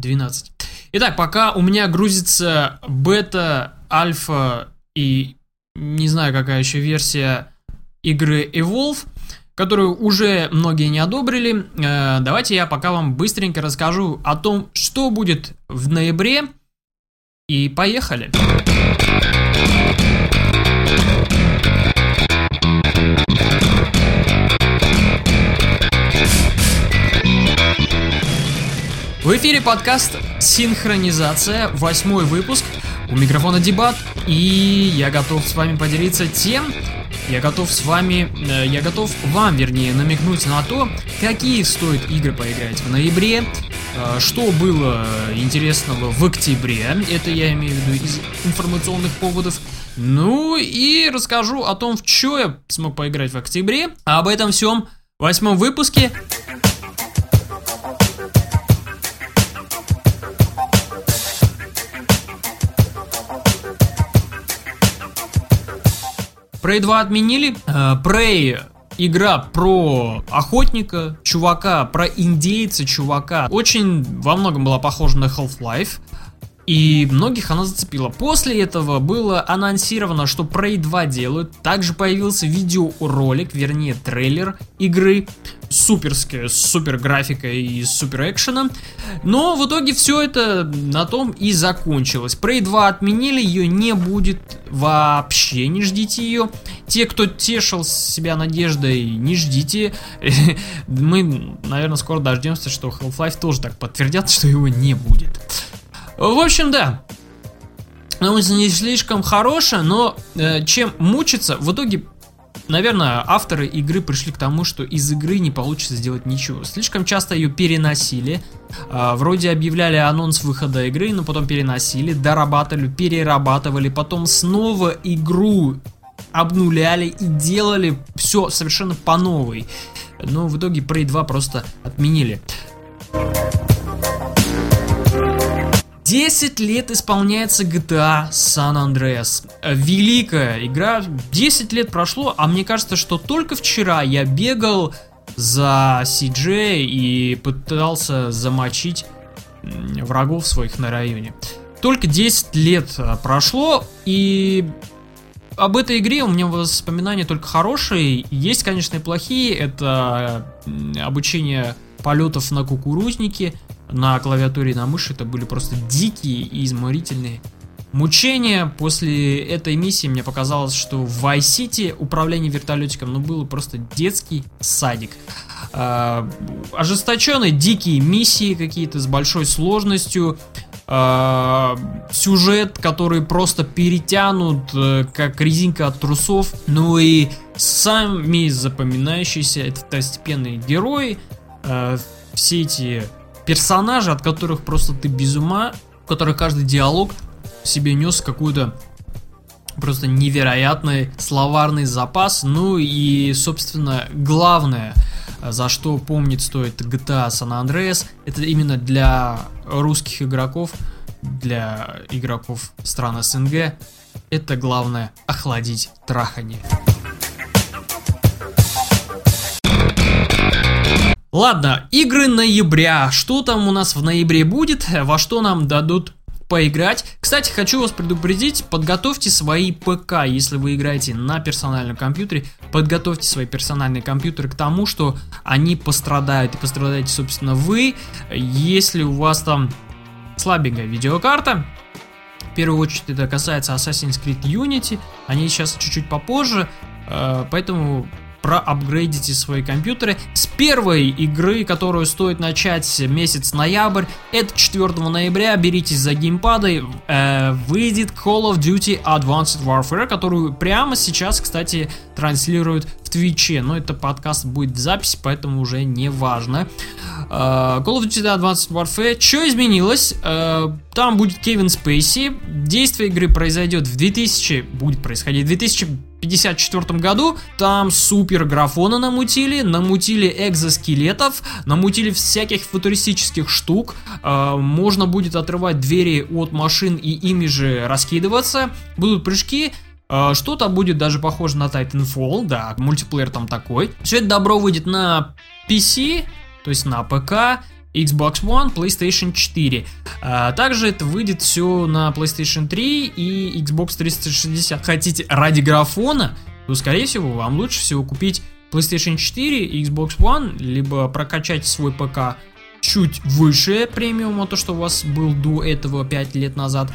12. Итак, пока у меня грузится бета, альфа и не знаю какая еще версия игры Evolve, которую уже многие не одобрили, э, давайте я пока вам быстренько расскажу о том, что будет в ноябре. И поехали! В эфире подкаст «Синхронизация», восьмой выпуск. У микрофона Дебат, и я готов с вами поделиться тем, я готов с вами, э, я готов вам, вернее, намекнуть на то, какие стоит игры поиграть в ноябре, э, что было интересного в октябре, это я имею в виду из информационных поводов, ну и расскажу о том, в что я смог поиграть в октябре, а об этом всем в восьмом выпуске. Prey 2 отменили. Э, Prey игра про охотника, чувака, про индейца, чувака. Очень во многом была похожа на Half-Life. И многих она зацепила. После этого было анонсировано, что Prey 2 делают. Также появился видеоролик, вернее трейлер игры. Суперская, с супер графикой и супер экшеном. Но в итоге все это на том и закончилось. Prey 2 отменили, ее не будет вообще, не ждите ее. Те, кто тешил себя надеждой, не ждите. Мы, наверное, скоро дождемся, что Half-Life тоже так подтвердят, что его не будет. В общем, да. Новость не слишком хорошая, но э, чем мучиться, в итоге, наверное, авторы игры пришли к тому, что из игры не получится сделать ничего. Слишком часто ее переносили. Э, вроде объявляли анонс выхода игры, но потом переносили, дорабатывали, перерабатывали, потом снова игру обнуляли и делали все совершенно по новой. Но в итоге Prey 2 просто отменили. 10 лет исполняется GTA San Andreas. Великая игра. 10 лет прошло, а мне кажется, что только вчера я бегал за CJ и пытался замочить врагов своих на районе. Только 10 лет а, прошло, и об этой игре у меня воспоминания только хорошие. Есть, конечно, и плохие. Это обучение полетов на кукурузнике – на клавиатуре и на мыши это были просто дикие и изморительные мучения. После этой миссии мне показалось, что в Vice City управление вертолетиком ну, было просто детский садик. Э, ожесточенные дикие миссии какие-то с большой сложностью. Э, сюжет, который просто перетянут э, как резинка от трусов. Ну и сами запоминающиеся это второстепенные герои. Э, все эти персонажи, от которых просто ты без ума, у которых каждый диалог в себе нес какую-то просто невероятный словарный запас. Ну и, собственно, главное, за что помнить стоит GTA San Andreas, это именно для русских игроков, для игроков стран СНГ, это главное охладить трахание. Ладно, игры ноября. Что там у нас в ноябре будет? Во что нам дадут поиграть. Кстати, хочу вас предупредить, подготовьте свои ПК, если вы играете на персональном компьютере, подготовьте свои персональные компьютеры к тому, что они пострадают, и пострадаете, собственно, вы, если у вас там слабенькая видеокарта, в первую очередь это касается Assassin's Creed Unity, они сейчас чуть-чуть попозже, э, поэтому проапгрейдите свои компьютеры. С первой игры, которую стоит начать месяц ноябрь, это 4 ноября, беритесь за геймпады, э, выйдет Call of Duty Advanced Warfare, которую прямо сейчас, кстати, транслируют в Твиче, но это подкаст будет в записи, поэтому уже не важно. Uh, Call of Duty Advanced Warfare. Что изменилось? Uh, там будет Кевин Спейси. Действие игры произойдет в 2000... Будет происходить в 2054 году. Там супер графона намутили, намутили экзоскелетов, намутили всяких футуристических штук. Uh, можно будет отрывать двери от машин и ими же раскидываться. Будут прыжки. А, что-то будет даже похоже на Titanfall, да, мультиплеер там такой. Все это добро выйдет на PC, то есть на ПК, Xbox One, PlayStation 4. А, также это выйдет все на PlayStation 3 и Xbox 360. Хотите ради графона, то скорее всего вам лучше всего купить PlayStation 4 и Xbox One, либо прокачать свой ПК чуть выше премиума, то что у вас был до этого 5 лет назад,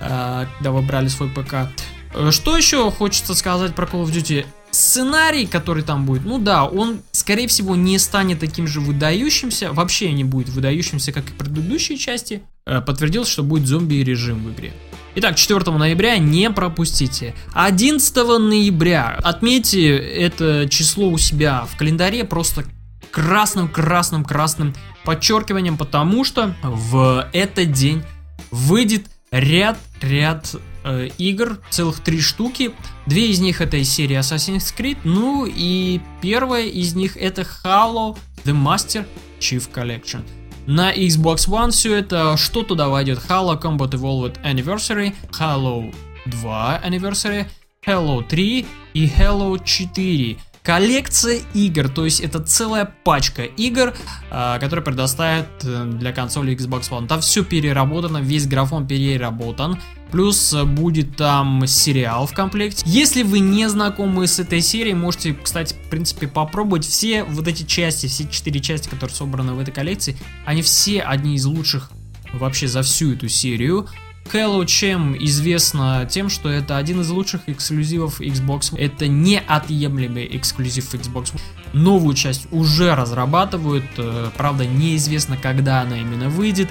а, когда вы брали свой ПК. Э, что еще хочется сказать про Call of Duty? Сценарий, который там будет, ну да, он, скорее всего, не станет таким же выдающимся, вообще не будет выдающимся, как и предыдущие части. Э, подтвердилось, что будет зомби-режим в игре. Итак, 4 ноября не пропустите. 11 ноября отметьте это число у себя в календаре просто красным-красным-красным подчеркиванием, потому что в этот день выйдет ряд-ряд э, игр, целых три штуки. Две из них это из серии Assassin's Creed, ну и первая из них это Halo The Master Chief Collection. На Xbox One все это, что туда войдет? Halo Combat Evolved Anniversary, Halo 2 Anniversary, Halo 3 и Halo 4. Коллекция игр, то есть это целая пачка игр, э, которая предоставит э, для консоли Xbox One. Там все переработано, весь графон переработан. Плюс э, будет там сериал в комплекте. Если вы не знакомы с этой серией, можете, кстати, в принципе, попробовать все вот эти части, все четыре части, которые собраны в этой коллекции. Они все одни из лучших вообще за всю эту серию. Halo чем известно тем, что это один из лучших эксклюзивов Xbox. Это неотъемлемый эксклюзив Xbox. Новую часть уже разрабатывают, э, правда неизвестно, когда она именно выйдет.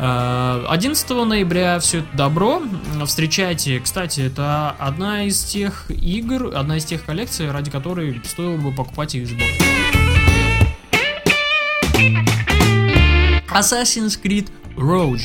11 э, ноября все это добро. Встречайте, кстати, это одна из тех игр, одна из тех коллекций, ради которой стоило бы покупать Xbox. Assassin's Creed Rogue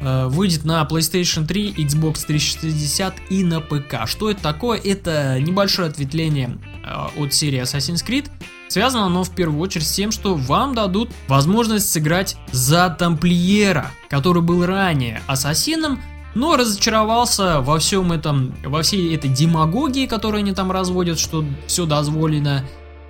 Э, выйдет на PlayStation 3, Xbox 360 и на ПК. Что это такое? Это небольшое ответвление э, от серии Assassin's Creed. Связано оно в первую очередь с тем, что вам дадут возможность сыграть за тамплиера, который был ранее ассасином, но разочаровался во всем этом, во всей этой демагогии, которую они там разводят, что все дозволено,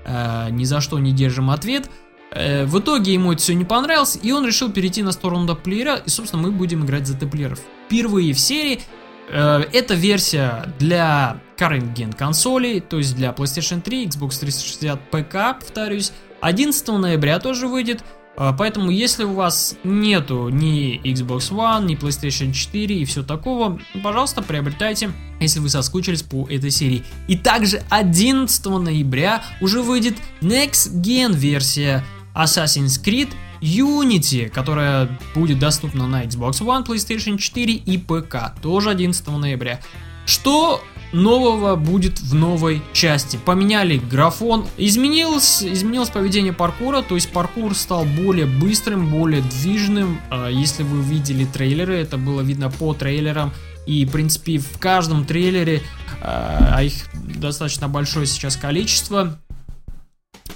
э, ни за что не держим ответ – Э, в итоге ему это все не понравилось, и он решил перейти на сторону таплеера, и, собственно, мы будем играть за таплеров. Впервые в серии эта версия для current gen консолей, то есть для PlayStation 3, Xbox 360, ПК, повторюсь, 11 ноября тоже выйдет. Э, поэтому, если у вас нету ни Xbox One, ни PlayStation 4 и все такого, пожалуйста, приобретайте, если вы соскучились по этой серии. И также 11 ноября уже выйдет Next Gen версия Assassin's Creed Unity, которая будет доступна на Xbox One, PlayStation 4 и ПК, тоже 11 ноября. Что нового будет в новой части. Поменяли графон, изменилось, изменилось поведение паркура, то есть паркур стал более быстрым, более движным. А, если вы видели трейлеры, это было видно по трейлерам. И, в принципе, в каждом трейлере, а, а их достаточно большое сейчас количество,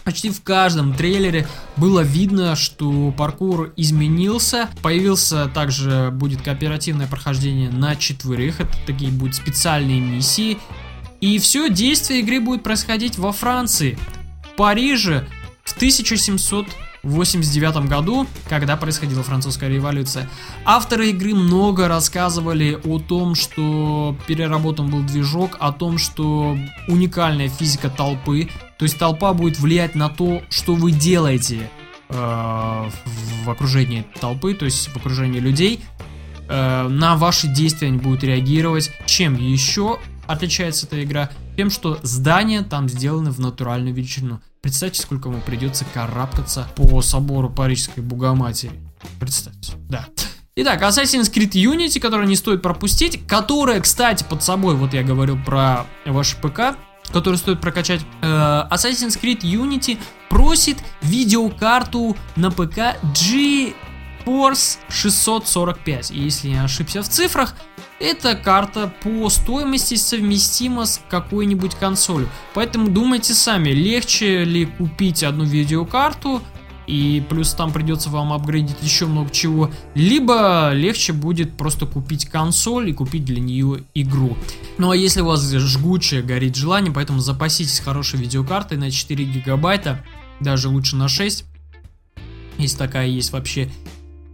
Почти в каждом трейлере было видно, что паркур изменился. Появился также будет кооперативное прохождение на четверых. Это такие будут специальные миссии. И все действие игры будет происходить во Франции, в Париже в 1700 1989 году, когда происходила французская революция. Авторы игры много рассказывали о том, что переработан был движок, о том, что уникальная физика толпы, то есть толпа будет влиять на то, что вы делаете э, в окружении толпы, то есть в окружении людей. Э, на ваши действия они будут реагировать. Чем еще отличается эта игра? Тем, что здания там сделаны в натуральную величину. Представьте, сколько ему придется карабкаться по собору Парижской Богоматери. Представьте, да. Итак, Assassin's Creed Unity, который не стоит пропустить, которая, кстати, под собой, вот я говорил про ваш ПК, который стоит прокачать. Э, Assassin's Creed Unity просит видеокарту на ПК GeForce 645. И если я ошибся в цифрах, эта карта по стоимости совместима с какой-нибудь консолью. Поэтому думайте сами, легче ли купить одну видеокарту, и плюс там придется вам апгрейдить еще много чего, либо легче будет просто купить консоль и купить для нее игру. Ну а если у вас жгучее горит желание, поэтому запаситесь хорошей видеокартой на 4 гигабайта, даже лучше на 6, если такая есть вообще,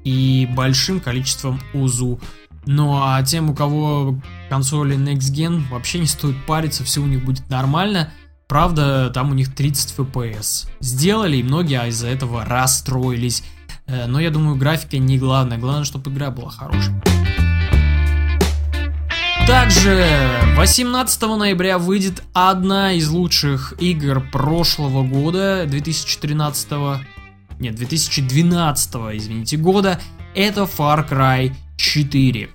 и большим количеством УЗУ. Ну а тем, у кого консоли Next Gen, вообще не стоит париться, все у них будет нормально. Правда, там у них 30 FPS. Сделали, и многие из-за этого расстроились. Э, но я думаю, графика не главное. Главное, чтобы игра была хорошей. Также 18 ноября выйдет одна из лучших игр прошлого года, 2013, нет, 2012, извините, года. Это Far Cry 4.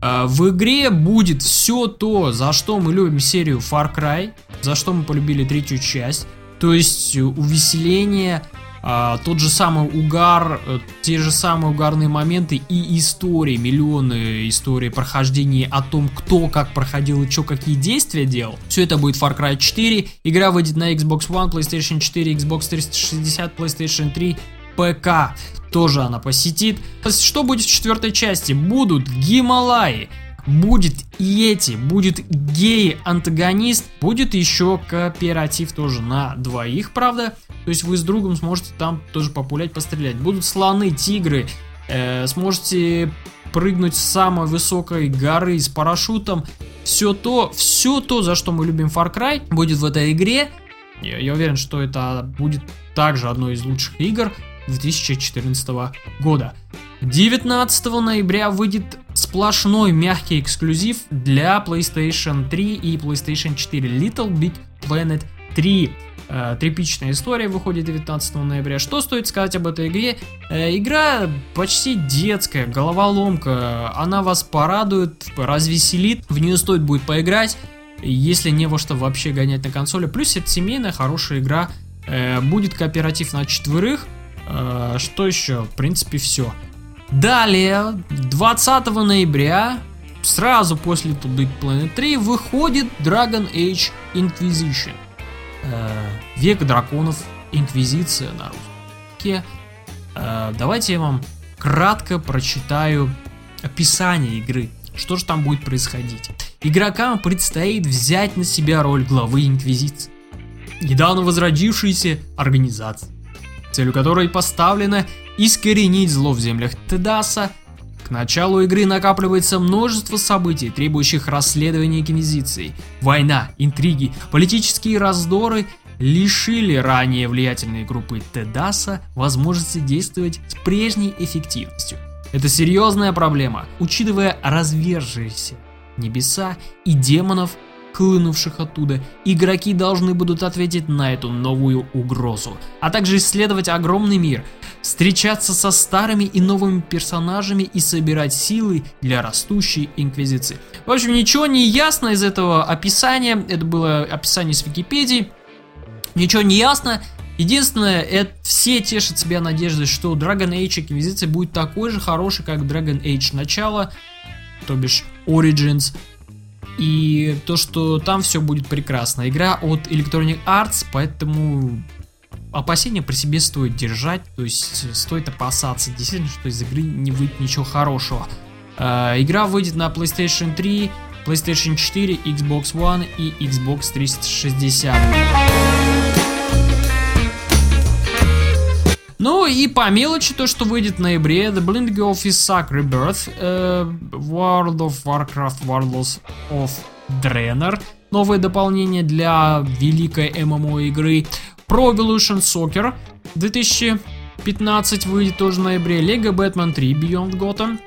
Э, в игре будет все то, за что мы любим серию Far Cry, за что мы полюбили третью часть. То есть увеселение, а, тот же самый угар, э, те же самые угарные моменты и истории, миллионы историй прохождения о том, кто как проходил и что, какие действия делал. Все это будет Far Cry 4. Игра выйдет на Xbox One, PlayStation 4, Xbox 360, PlayStation 3, ПК. Тоже она посетит. Что будет в четвертой части? Будут Гималаи будет Йети, будет гей-антагонист, будет еще кооператив тоже на двоих, правда. То есть вы с другом сможете там тоже популять, пострелять. Будут слоны, тигры, э, сможете прыгнуть с самой высокой горы с парашютом. Все то, все то, за что мы любим Far Cry, будет в этой игре. Я, я уверен, что это будет также одной из лучших игр 2014 года. 19 ноября выйдет сплошной мягкий эксклюзив для PlayStation 3 и PlayStation 4 Little Big Planet 3. Э, история выходит 19 ноября. Что стоит сказать об этой игре? Э, игра почти детская, головоломка. Она вас порадует, развеселит. В нее стоит будет поиграть, если не во что вообще гонять на консоли. Плюс это семейная хорошая игра. Э, будет кооператив на четверых. Что еще? В принципе, все. Далее, 20 ноября, сразу после Little Big Planet 3, выходит Dragon Age Inquisition. Э, Век драконов, Инквизиция на русском Э, давайте я вам кратко прочитаю описание игры. Что же там будет происходить? Игрокам предстоит взять на себя роль главы Инквизиции. Недавно возродившейся организации, целью которой поставлена искоренить зло в землях Тедаса. К началу игры накапливается множество событий, требующих расследования Инквизиции. Война, интриги, политические раздоры лишили ранее влиятельные группы Тедаса возможности действовать с прежней эффективностью. Это серьезная проблема, учитывая развержившиеся небеса и демонов, хлынувших оттуда, игроки должны будут ответить на эту новую угрозу, а также исследовать огромный мир, встречаться со старыми и новыми персонажами и собирать силы для растущей инквизиции. В общем, ничего не ясно из этого описания, это было описание с Википедии, ничего не ясно, Единственное, это все тешат себя надеждой, что Dragon Age Инквизиция будет такой же хороший, как Dragon Age начало, то бишь Origins, и то, что там все будет прекрасно. Игра от Electronic Arts, поэтому опасения при себе стоит держать, то есть стоит опасаться действительно, что из игры не выйдет ничего хорошего. Э, игра выйдет на PlayStation 3, PlayStation 4, Xbox One и Xbox 360. Ну и по мелочи то, что выйдет в ноябре, The Blind Girl Suck Rebirth, э, World of Warcraft Warlords of Draenor, новое дополнение для великой ММО игры, Pro Evolution Soccer 2015 выйдет тоже в ноябре, Lego Batman 3 Beyond Gotham,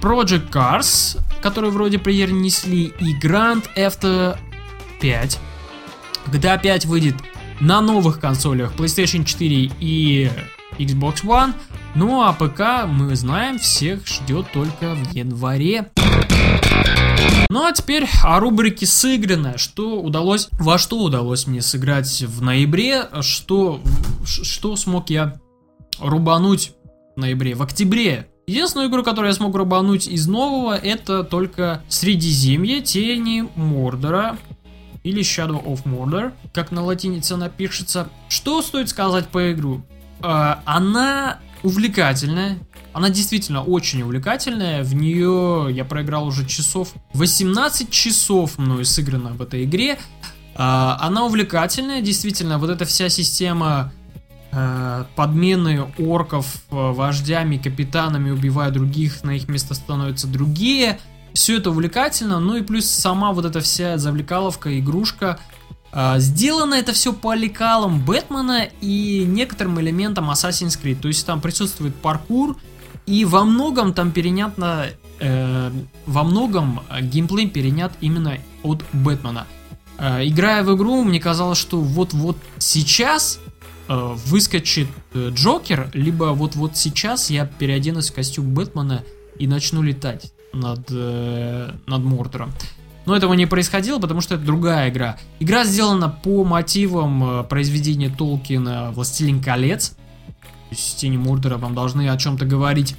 Project Cars, который вроде перенесли, и Grand Theft 5. GTA 5 выйдет на новых консолях PlayStation 4 и Xbox One. Ну а ПК, мы знаем, всех ждет только в январе. Ну а теперь о рубрике сыгранное. Что удалось, во что удалось мне сыграть в ноябре, что, что смог я рубануть в ноябре, в октябре. Единственную игру, которую я смог рубануть из нового, это только Средиземье, Тени Мордора или Shadow of Mordor, как на латинице напишется. Что стоит сказать по игру? Э, она увлекательная. Она действительно очень увлекательная. В нее я проиграл уже часов 18 часов мною сыграно в этой игре. Э, она увлекательная, действительно, вот эта вся система э, подмены орков вождями, капитанами, убивая других, на их место становятся другие. Все это увлекательно, ну и плюс сама вот эта вся завлекаловка, игрушка. Э, сделано это все по лекалам Бэтмена и некоторым элементам Assassin's Creed. То есть там присутствует паркур, и во многом там перенято, э, во многом геймплей перенят именно от Бэтмена. Э, играя в игру, мне казалось, что вот-вот сейчас э, выскочит э, Джокер, либо вот-вот сейчас я переоденусь в костюм Бэтмена и начну летать над, э, над Мордором. Но этого не происходило, потому что это другая игра. Игра сделана по мотивам э, произведения Толкина «Властелин колец», есть тени Мурдера вам должны о чем-то говорить.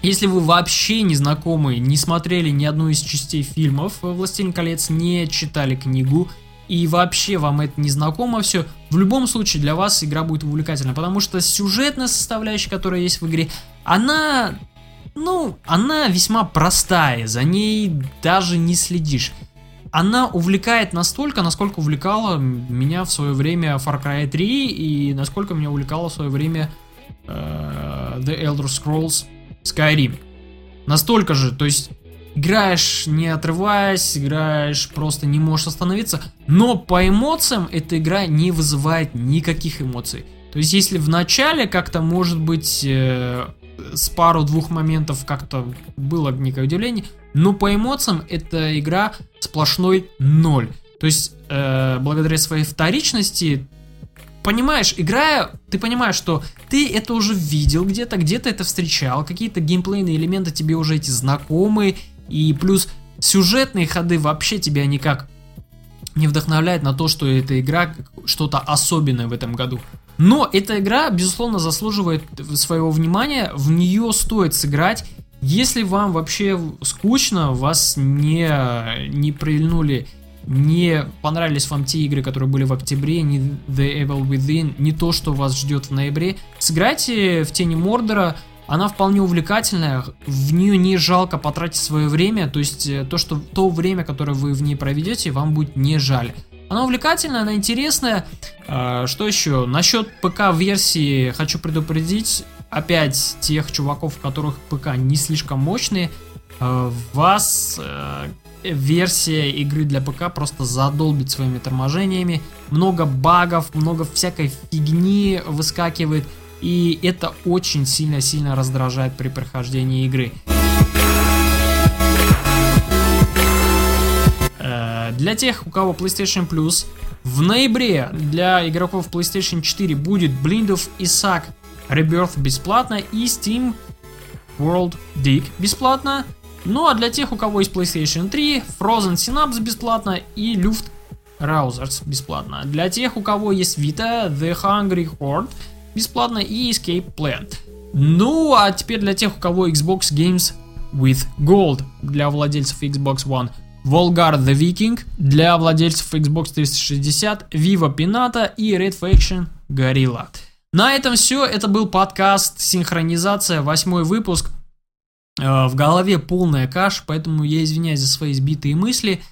Если вы вообще не знакомы, не смотрели ни одну из частей фильмов «Властелин колец», не читали книгу, и вообще вам это не знакомо все, в любом случае для вас игра будет увлекательна, потому что сюжетная составляющая, которая есть в игре, она, ну, она весьма простая, за ней даже не следишь она увлекает настолько, насколько увлекала меня в свое время Far Cry 3 и насколько меня увлекала в свое время э, The Elder Scrolls Skyrim. Настолько же, то есть играешь не отрываясь, играешь просто не можешь остановиться, но по эмоциям эта игра не вызывает никаких эмоций. То есть если в начале как-то может быть э, с пару-двух моментов как-то было некое удивление, но по эмоциям эта игра сплошной ноль. То есть, э, благодаря своей вторичности, понимаешь, играя, ты понимаешь, что ты это уже видел где-то, где-то это встречал, какие-то геймплейные элементы тебе уже эти знакомые, и плюс сюжетные ходы вообще тебя никак не вдохновляют на то, что эта игра что-то особенное в этом году. Но эта игра, безусловно, заслуживает своего внимания, в нее стоит сыграть, если вам вообще скучно, вас не, не прильнули, не понравились вам те игры, которые были в октябре, не The Evil Within, не то, что вас ждет в ноябре, сыграйте в Тени Мордора, она вполне увлекательная, в нее не жалко потратить свое время, то есть э, то, что то время, которое вы в ней проведете, вам будет не жаль. Она увлекательная, она интересная. А, что еще? Насчет ПК-версии хочу предупредить, опять тех чуваков, у которых ПК не слишком мощные, э, вас э, версия игры для ПК просто задолбит своими торможениями. Много багов, много всякой фигни выскакивает. И это очень сильно-сильно раздражает при прохождении игры. Для тех, у кого PlayStation Plus, в ноябре для игроков PlayStation 4 будет Blind of Isaac Rebirth бесплатно и Steam World Dig бесплатно. Ну а для тех, у кого есть PlayStation 3, Frozen Synapse бесплатно и Luft Rousers бесплатно. Для тех, у кого есть Vita, The Hungry Horde бесплатно и Escape Plan. Ну а теперь для тех, у кого Xbox Games with Gold для владельцев Xbox One. Volgar the Viking для владельцев Xbox 360, Viva Pinata и Red Faction Gorilla. На этом все. Это был подкаст «Синхронизация», восьмой выпуск. Э, в голове полная каша, поэтому я извиняюсь за свои сбитые мысли.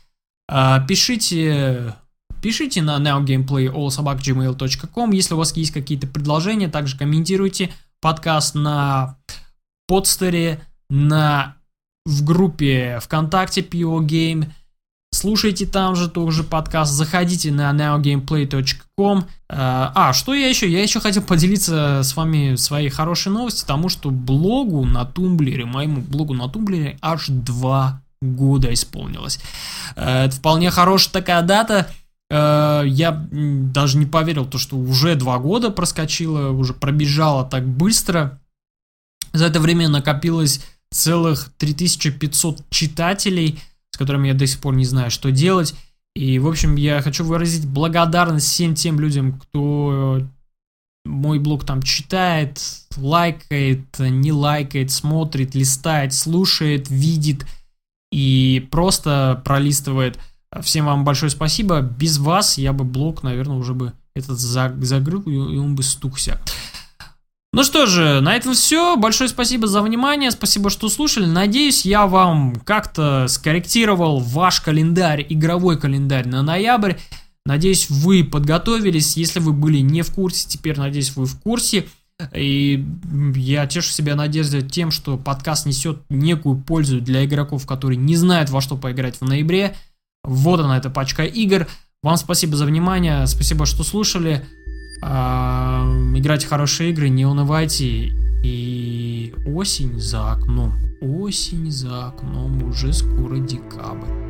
Э, пишите, пишите на nowgameplay.allsobakgmail.com, если у вас есть какие-то предложения, также комментируйте подкаст на Podster е, на в группе ВКонтакте PO Game, Слушайте там же тоже подкаст, заходите на nowgameplay.com. А, что я еще? Я еще хотел поделиться с вами своей хорошей новостью, тому что блогу на Tumblr е, моему блогу на Tumblr е аж два года исполнилось. Э, это вполне хорошая такая дата. Э, я даже не поверил, то, что уже два года проскочило, уже пробежало так быстро. За это время накопилось целых 3500 читателей – которыми я до сих пор не знаю, что делать. И, в общем, я хочу выразить благодарность всем тем людям, кто мой блог там читает, лайкает, не лайкает, смотрит, листает, слушает, видит и просто пролистывает. Всем вам большое спасибо. Без вас я бы блог, наверное, уже бы этот загрыл, и он бы стукся. Ну что же, на этом все. Большое спасибо за внимание, спасибо, что слушали. Надеюсь, я вам как-то скорректировал ваш календарь, игровой календарь на ноябрь. Надеюсь, вы подготовились. Если вы были не в курсе, теперь, надеюсь, вы в курсе. И я тешу себя надеждой тем, что подкаст несет некую пользу для игроков, которые не знают, во что поиграть в ноябре. Вот она, эта пачка игр. Вам спасибо за внимание, спасибо, что слушали. Играйте хорошие игры, не унывайте. И осень за окном. Осень за окном, уже скоро декабрь.